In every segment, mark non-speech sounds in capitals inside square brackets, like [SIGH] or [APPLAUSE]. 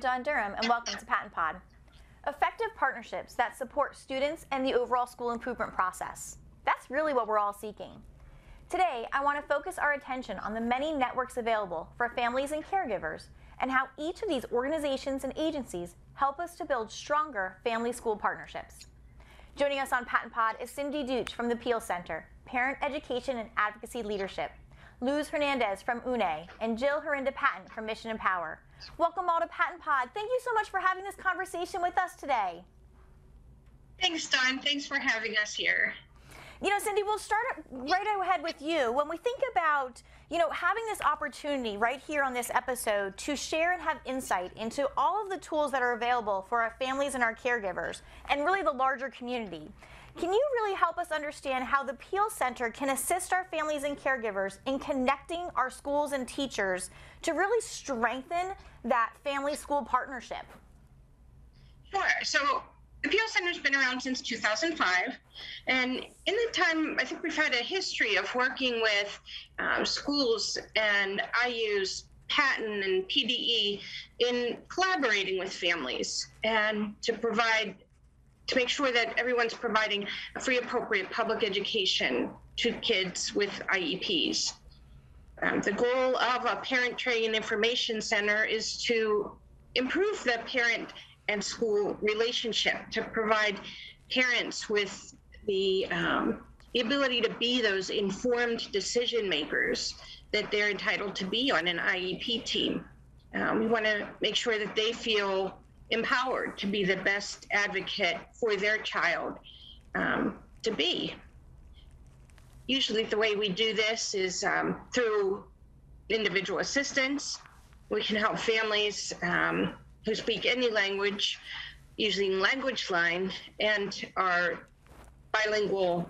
Dawn Durham, and welcome to PaTTAN Pod. Effective partnerships that support students and the overall school improvement process. That's really what we're all seeking. Today, I want to focus our attention on the many networks available for families and caregivers and how each of these organizations and agencies help us to build stronger family school partnerships. Joining us on PaTTAN Pod is Cindy Duch from the PEAL Center, Parent Education and Advocacy Leadership, Luz Hernandez from HUNE, and Jill Herinda Patton from Mission Empower. Welcome all to PaTTAN Pod. Thank you so much for having this conversation with us today. Thanks, Dawn. Thanks for having us here. You know, Cindy, we'll start right ahead with you. When we think about, you know, having this opportunity right here on this episode to share and have insight into all of the tools that are available for our families and our caregivers and really the larger community, can you really help us understand how the PEAL Center can assist our families and caregivers in connecting our schools and teachers to really strengthen that family school partnership? Sure. So the PEAL Center's been around since 2005, and in that time, I think we've had a history of working with um, schools, and I use PaTTAN and PDE in collaborating with families and to provide to make sure that everyone's providing a free, appropriate public education to kids with IEPs. Um, the goal of a Parent Training Information Center is to improve the parent and school relationship, to provide parents with the, um, the ability to be those informed decision makers that they're entitled to be on an IEP team. Um, we want to make sure that they feel empowered to be the best advocate for their child um, to be. Usually, the way we do this is um, through individual assistance. We can help families um, who speak any language using Language Line and our bilingual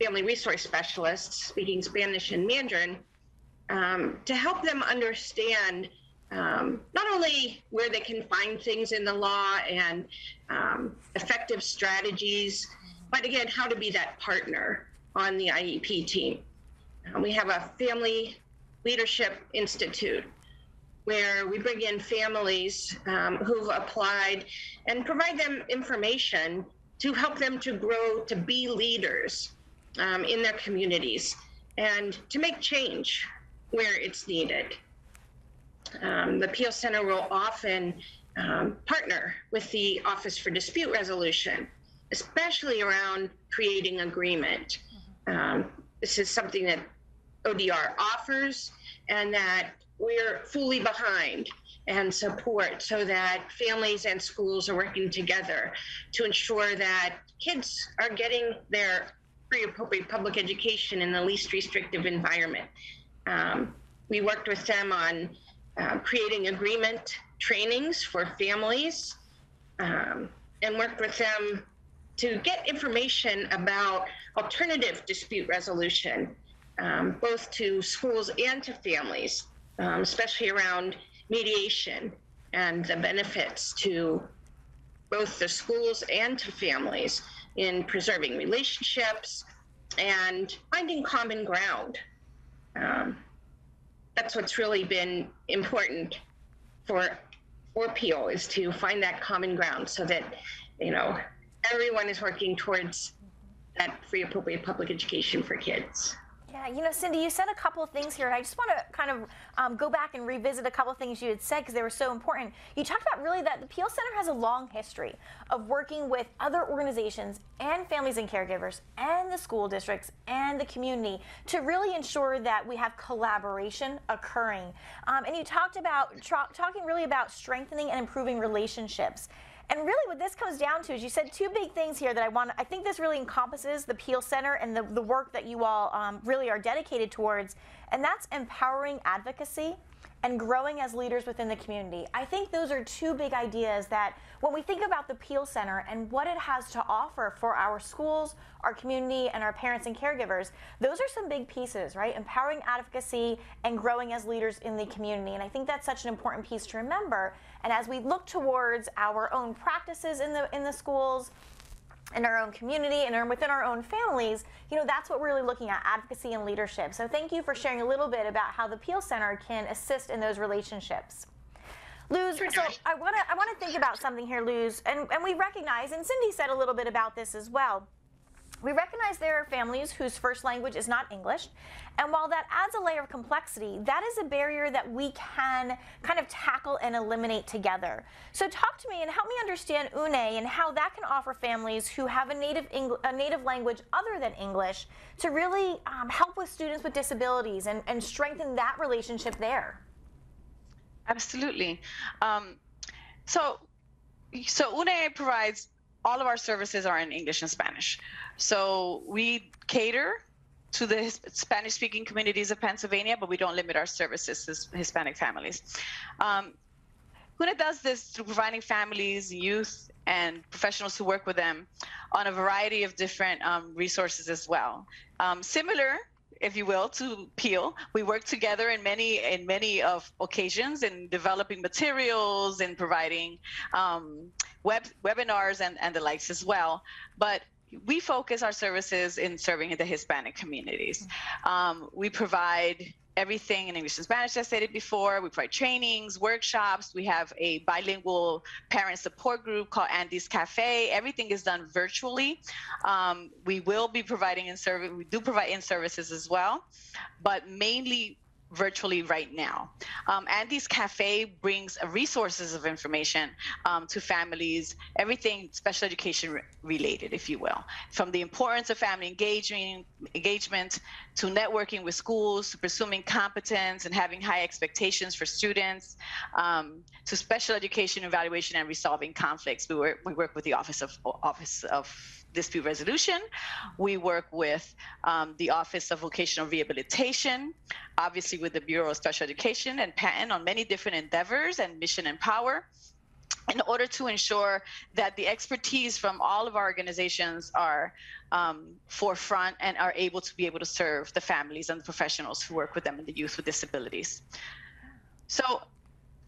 family resource specialists speaking Spanish and Mandarin um, to help them understand um, not only where they can find things in the law and um, effective strategies, but again, how to be that partner on the IEP team. Uh, we have a Family Leadership Institute where we bring in families um, who've applied and provide them information to help them to grow to be leaders um, in their communities and to make change where it's needed. Um, the PEAL Center will often um, partner with the Office for Dispute Resolution, especially around creating agreement. Um, this is something that ODR offers and that we're fully behind and support so that families and schools are working together to ensure that kids are getting their free appropriate public education in the least restrictive environment. Um, we worked with them on uh, creating agreement trainings for families um, and worked with them to get information about alternative dispute resolution, um, both to schools and to families, um, especially around mediation and the benefits to both the schools and to families in preserving relationships and finding common ground. Um, that's what's really been important for for PEAL is to find that common ground so that you know everyone is working towards that free appropriate public education for kids. Yeah, you know, Cindy, you said a couple of things here, and I just want to kind of um, go back and revisit a couple of things you had said because they were so important. You talked about really that the PEAL Center has a long history of working with other organizations and families and caregivers and the school districts and the community to really ensure that we have collaboration occurring. Um, and you talked about talking really about strengthening and improving relationships. And really, what this comes down to is you said two big things here that I want. I think this really encompasses the PEAL Center and the, the work that you all um, really are dedicated towards, and that's empowering advocacy and growing as leaders within the community. I think those are two big ideas that when we think about the PEAL Center and what it has to offer for our schools, our community, and our parents and caregivers, those are some big pieces, right? Empowering advocacy and growing as leaders in the community. And I think that's such an important piece to remember. And as we look towards our own practices in the in the schools, in our own community and within our own families, you know, that's what we're really looking at advocacy and leadership. So, thank you for sharing a little bit about how the PEAL Center can assist in those relationships. Luz, so I want to I want to think about something here, Luz, and and we recognize, and Cindy said a little bit about this as well. We recognize there are families whose first language is not English, and while that adds a layer of complexity, that is a barrier that we can kind of tackle and eliminate together. So talk to me and help me understand HUNE and how that can offer families who have a native Eng- a native language other than English to really um, help with students with disabilities and, and strengthen that relationship there. Absolutely. Um, so, so HUNE provides all of our services are in English and Spanish. So we cater to the Spanish speaking communities of Pennsylvania, but we don't limit our services to Hispanic families. Um, HUNE does this through providing families, youth, and professionals who work with them on a variety of different um, resources as well. Um, similar if you will, to PEAL. We work together in many in many of occasions in developing materials and providing um, web webinars and, and the likes as well. But we focus our services in serving the Hispanic communities. Um, we provide everything in English and Spanish, as I stated before. We provide trainings, workshops. We have a bilingual parent support group called Andy's Cafe. Everything is done virtually. Um, we will be providing in service. We do provide in services as well, but mainly virtually right now. Um, Andy's Cafe brings resources of information um, to families, everything special education re- related, if you will, from the importance of family engagement, engagement to networking with schools, to pursuing competence and having high expectations for students, um, to special education evaluation and resolving conflicts. We work, we work with the Office of Office of dispute resolution. We work with um, the Office of Vocational Rehabilitation, obviously with the Bureau of Special Education and Penn on many different endeavors and Mission Empower in order to ensure that the expertise from all of our organizations are um, forefront and are able to be able to serve the families and the professionals who work with them and the youth with disabilities. So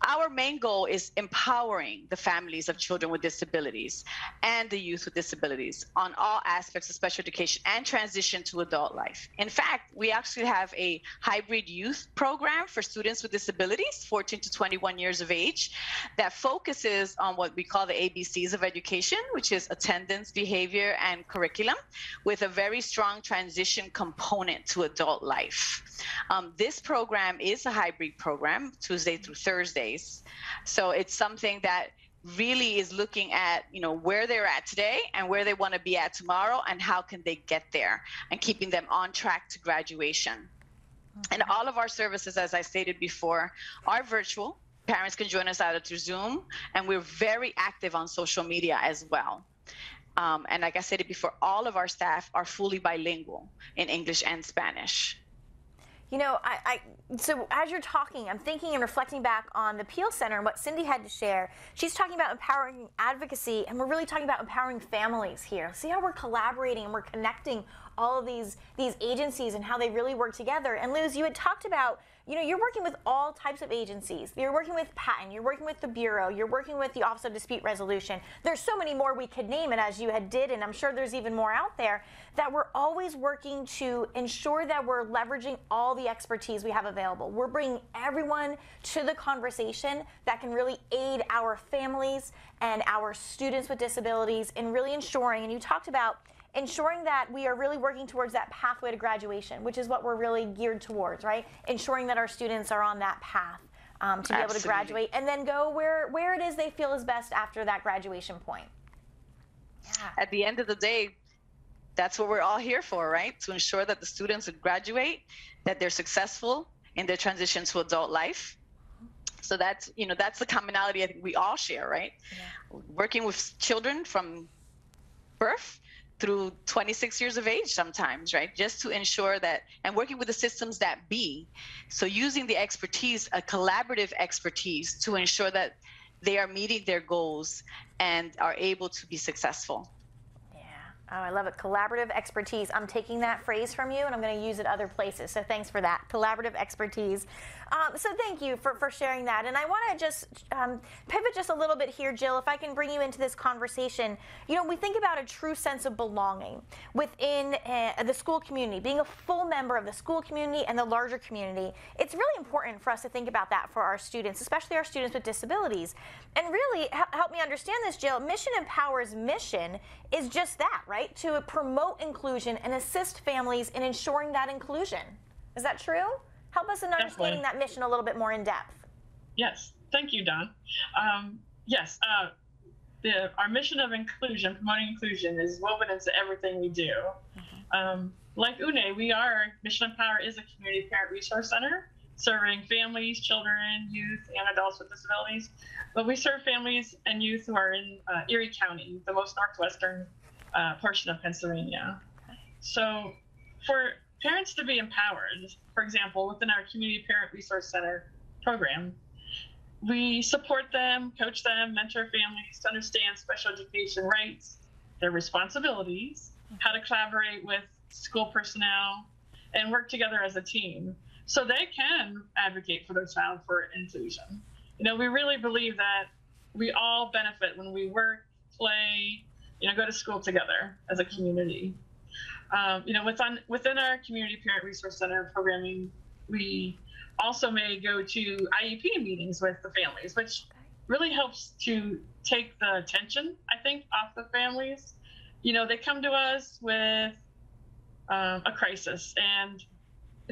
our main goal is empowering the families of children with disabilities and the youth with disabilities on all aspects of special education and transition to adult life. In fact, we actually have a hybrid youth program for students with disabilities, 14 to 21 years of age, that focuses on what we call the ABCs of education, which is attendance, behavior, and curriculum, with a very strong transition component to adult life. Um, this program is a hybrid program, Tuesday through Thursday so it's something that really is looking at you know where they're at today and where they want to be at tomorrow and how can they get there and keeping them on track to graduation. And all of our services as i stated before are virtual. Parents can join us either through zoom and we're very active on social media as well. Um, and like i said before all of our staff are fully bilingual in english and spanish you know, I, I, so as you're talking, I'm thinking and reflecting back on the PEAL Center and what Cindy had to share. She's talking about empowering advocacy, and we're really talking about empowering families here. See how we're collaborating and we're connecting all of these these agencies and how they really work together. And Luz, you had talked about you know, you're working with all types of agencies. You're working with PaTTAN, you're working with the Bureau, you're working with the Office of Dispute Resolution. There's so many more we could name, and as you had did, and I'm sure there's even more out there, that we're always working to ensure that we're leveraging all the expertise we have available. We're bringing everyone to the conversation that can really aid our families and our students with disabilities in really ensuring, and you talked about ensuring that we are really working towards that pathway to graduation, which is what we're really geared towards, right? Ensuring that our students are on that path um, to be Absolutely. able to graduate and then go where, where it is they feel is best after that graduation point. Yeah. At the end of the day, that's what we're all here for, right? To ensure that the students graduate, that they're successful in their transition to adult life. So that's you know that's the commonality I think we all share, right? Yeah. Working with children from birth through 26 years of age sometimes, right? Just to ensure that, and working with the systems that be. So using the expertise, a collaborative expertise to ensure that they are meeting their goals and are able to be successful. Oh, I love it. Collaborative expertise. I'm taking that phrase from you and I'm going to use it other places. So thanks for that. Collaborative expertise. Um, so thank you for, for sharing that. And I want to just um, pivot just a little bit here, Jill, if I can bring you into this conversation. You know, we think about a true sense of belonging within uh, the school community, being a full member of the school community and the larger community. It's really important for us to think about that for our students, especially our students with disabilities. And really, help me understand this, Jill. Mission Empower's mission is just that, right? To promote inclusion and assist families in ensuring that inclusion. Is that true? Help us in understanding Definitely. that mission a little bit more in depth. Yes, thank you, Dawn. Um, yes, uh, the, our mission of inclusion, promoting inclusion, is woven into everything we do. Mm-hmm. Um, like HUNE, we are Mission Empower is a community parent resource center serving families, children, youth, and adults with disabilities. But we serve families and youth who are in uh, Erie County, the most northwestern uh, portion of Pennsylvania. So, for parents to be empowered, for example, within our Community Parent Resource Center program, we support them, coach them, mentor families to understand special education rights, their responsibilities, how to collaborate with school personnel, and work together as a team so they can advocate for their child for inclusion. You know, we really believe that we all benefit when we work, play, you know, go to school together as a community. Um, you know, within within our community parent resource center programming, we also may go to IEP meetings with the families, which really helps to take the tension, I think, off the families. You know, they come to us with um, a crisis, and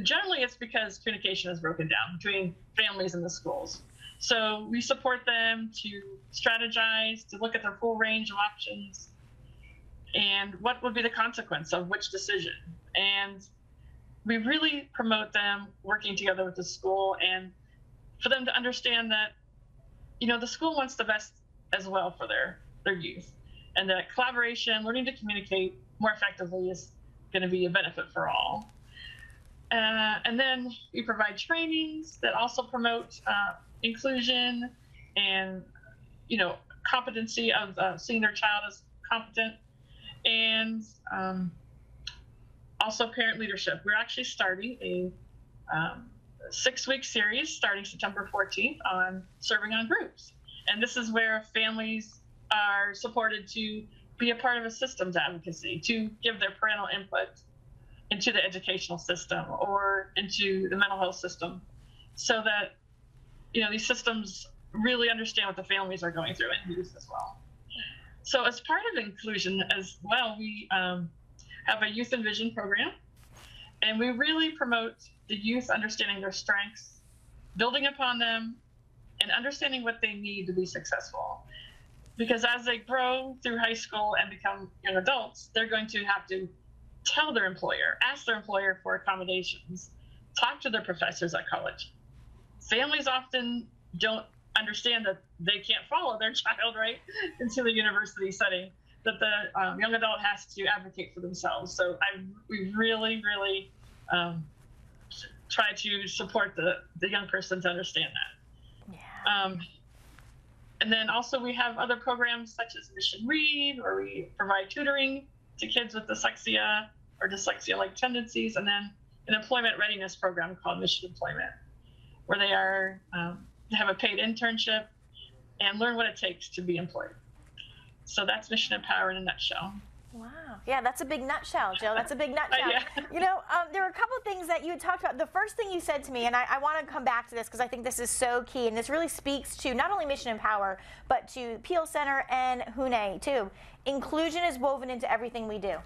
generally it's because communication is broken down between families and the schools. So we support them to strategize, to look at their full range of options, and what would be the consequence of which decision. And we really promote them working together with the school and for them to understand that, you know, the school wants the best as well for their, their youth. And that collaboration, learning to communicate more effectively is going to be a benefit for all. Uh, and then we provide trainings that also promote uh, inclusion and, you know, competency of uh, seeing their child as competent and um, also parent leadership. We're actually starting a um, six week series starting September 14th on serving on groups. And this is where families are supported to be a part of a systems advocacy, to give their parental input into the educational system or into the mental health system so that you know these systems really understand what the families are going through and use as well so as part of inclusion as well we um, have a youth and vision program and we really promote the youth understanding their strengths building upon them and understanding what they need to be successful because as they grow through high school and become young adults they're going to have to tell their employer, ask their employer for accommodations, talk to their professors at college. Families often don't understand that they can't follow their [LAUGHS] child right into the university setting that the um, young adult has to advocate for themselves so i we really really um, try to support the, the young person to understand that yeah. Um, and then also we have other programs such as mission read where we provide tutoring to kids with dyslexia or dyslexia-like tendencies, and then an employment readiness program called Mission Employment, where they are um, have a paid internship and learn what it takes to be employed. So that's Mission Empower in a nutshell. Wow. Yeah, that's a big nutshell, Jill. That's a big [LAUGHS] nutshell. Yeah. You know, um, there were a couple of things that you talked about. The first thing you said to me, and I, I want to come back to this because I think this is so key, and this really speaks to not only Mission Empower, but to PEAL Center and HUNE too. Inclusion is woven into everything we do.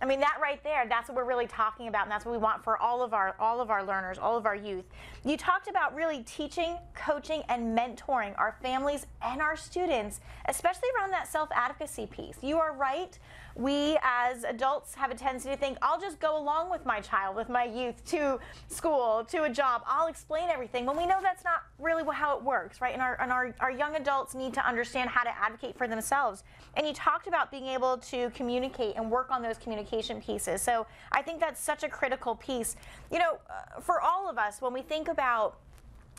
I mean that right there, that's what we're really talking about and that's what we want for all of our all of our learners, all of our youth. You talked about really teaching, coaching and mentoring our families and our students, especially around that self-advocacy piece. You are right we as adults have a tendency to think, I'll just go along with my child, with my youth to school, to a job. I'll explain everything. When we know that's not really how it works, right? And our, and our, our young adults need to understand how to advocate for themselves. And you talked about being able to communicate and work on those communication pieces. So I think that's such a critical piece. You know, uh, for all of us, when we think about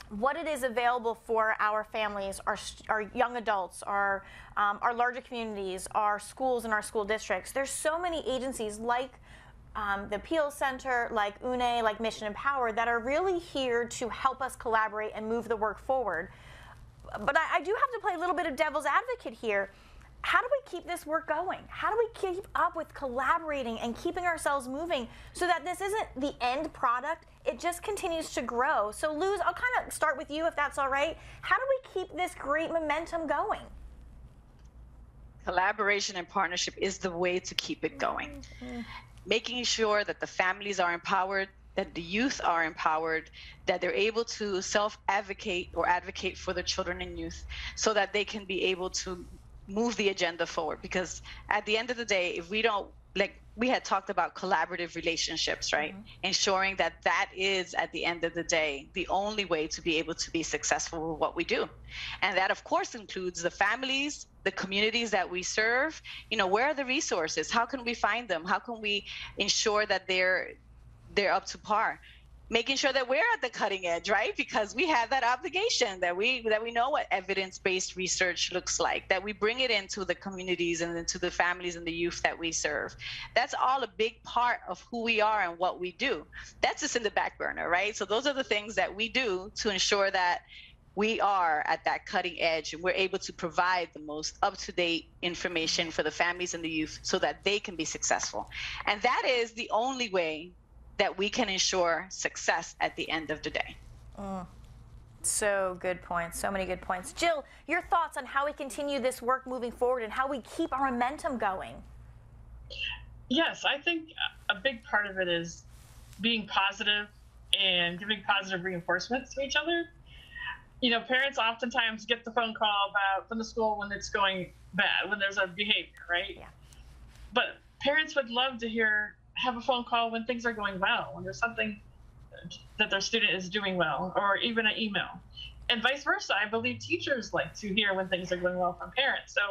what it is available for our families, our, our young adults, our, um, our larger communities, our schools and our school districts. There's so many agencies like um, the Appeal Center, like HUNE, like Mission Empower, that are really here to help us collaborate and move the work forward. But I, I do have to play a little bit of devil's advocate here how do we keep this work going? How do we keep up with collaborating and keeping ourselves moving so that this isn't the end product? It just continues to grow. So, Luz, I'll kind of start with you if that's all right. How do we keep this great momentum going? Collaboration and partnership is the way to keep it going. Mm-hmm. Making sure that the families are empowered, that the youth are empowered, that they're able to self advocate or advocate for their children and youth so that they can be able to move the agenda forward because at the end of the day if we don't like we had talked about collaborative relationships right? Mm-hmm. ensuring that that is at the end of the day the only way to be able to be successful with what we do. And that of course includes the families the communities that we serve. You know where are the resources? How can we find them? How can we ensure that they're they're up to par making sure that we're at the cutting edge right? Because we have that obligation that we that we know what evidence-based research looks like that we bring it into the communities and into the families and the youth that we serve. That's all a big part of who we are and what we do. That's just in the back burner right? So those are the things that we do to ensure that we are at that cutting edge and we're able to provide the most up-to-date information for the families and the youth so that they can be successful. And that is the only way that we can ensure success at the end of the day. Mm. So good points. So many good points. Jill, your thoughts on how we continue this work moving forward and how we keep our momentum going? Yes, I think a big part of it is being positive and giving positive reinforcements to each other. You know, parents oftentimes get the phone call about from the school when it's going bad, when there's a behavior, right? Yeah. But parents would love to hear have a phone call when things are going well, when there's something that their student is doing well, or even an email. And vice versa, I believe teachers like to hear when things are going well from parents. So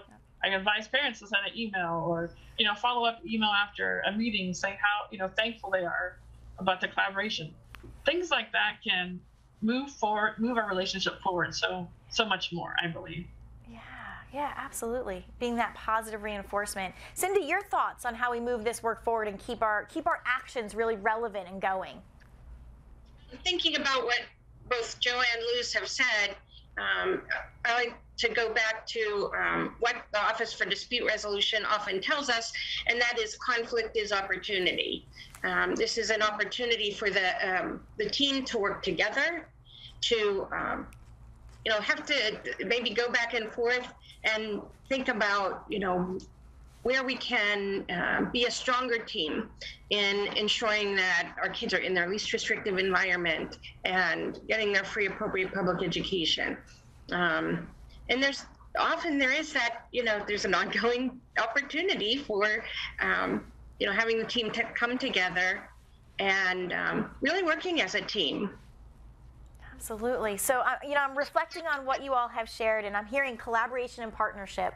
I advise parents to send an email or you know follow up email after a meeting saying how you know thankful they are about the collaboration. Things like that can move forward, move our relationship forward so so much more. I believe. Yeah, absolutely. Being that positive reinforcement. Cindy, your thoughts on how we move this work forward and keep our keep our actions really relevant and going. Thinking about what both Joe and Luz have said, um, I like to go back to um, what the Office for Dispute Resolution often tells us, and that is conflict is opportunity. Um, this is an opportunity for the um, the team to work together, to um, you know have to maybe go back and forth and think about, you know, where we can uh, be a stronger team in ensuring that our kids are in their least restrictive environment and getting their free appropriate public education. Um, and there's often there is that, you know, there's an ongoing opportunity for, um, you know, having the team come together and um, really working as a team. Absolutely. So, uh, you know, I'm reflecting on what you all have shared, and I'm hearing collaboration and partnership,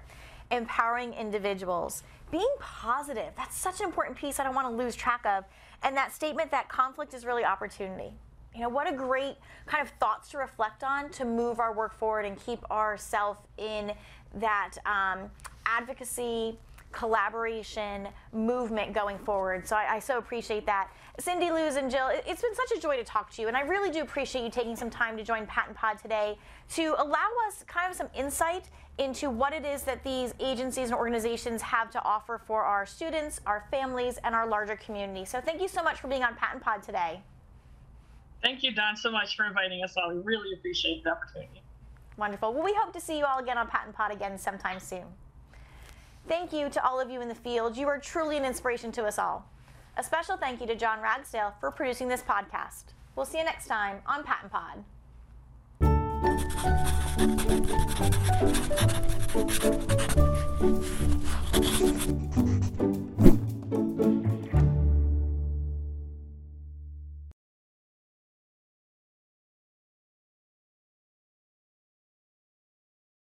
empowering individuals, being positive. That's such an important piece I don't want to lose track of. And that statement that conflict is really opportunity. You know, what a great kind of thoughts to reflect on to move our work forward and keep ourselves in that um, advocacy, collaboration movement going forward. So I, I, so appreciate that. Cindy, Luz, and Jill, it's been such a joy to talk to you, and I really do appreciate you taking some time to join PaTTAN Pod today to allow us kind of some insight into what it is that these agencies and organizations have to offer for our students, our families, and our larger community. So thank you so much for being on PaTTAN Pod today. Thank you, Dawn, so much for inviting us all. We really appreciate the opportunity. Wonderful. Well, we hope to see you all again on Patent Pod again sometime soon. Thank you to all of you in the field. You are truly an inspiration to us all. A special thank you to John Ragsdale for producing this podcast. We'll see you next time on PaTTAN Pod.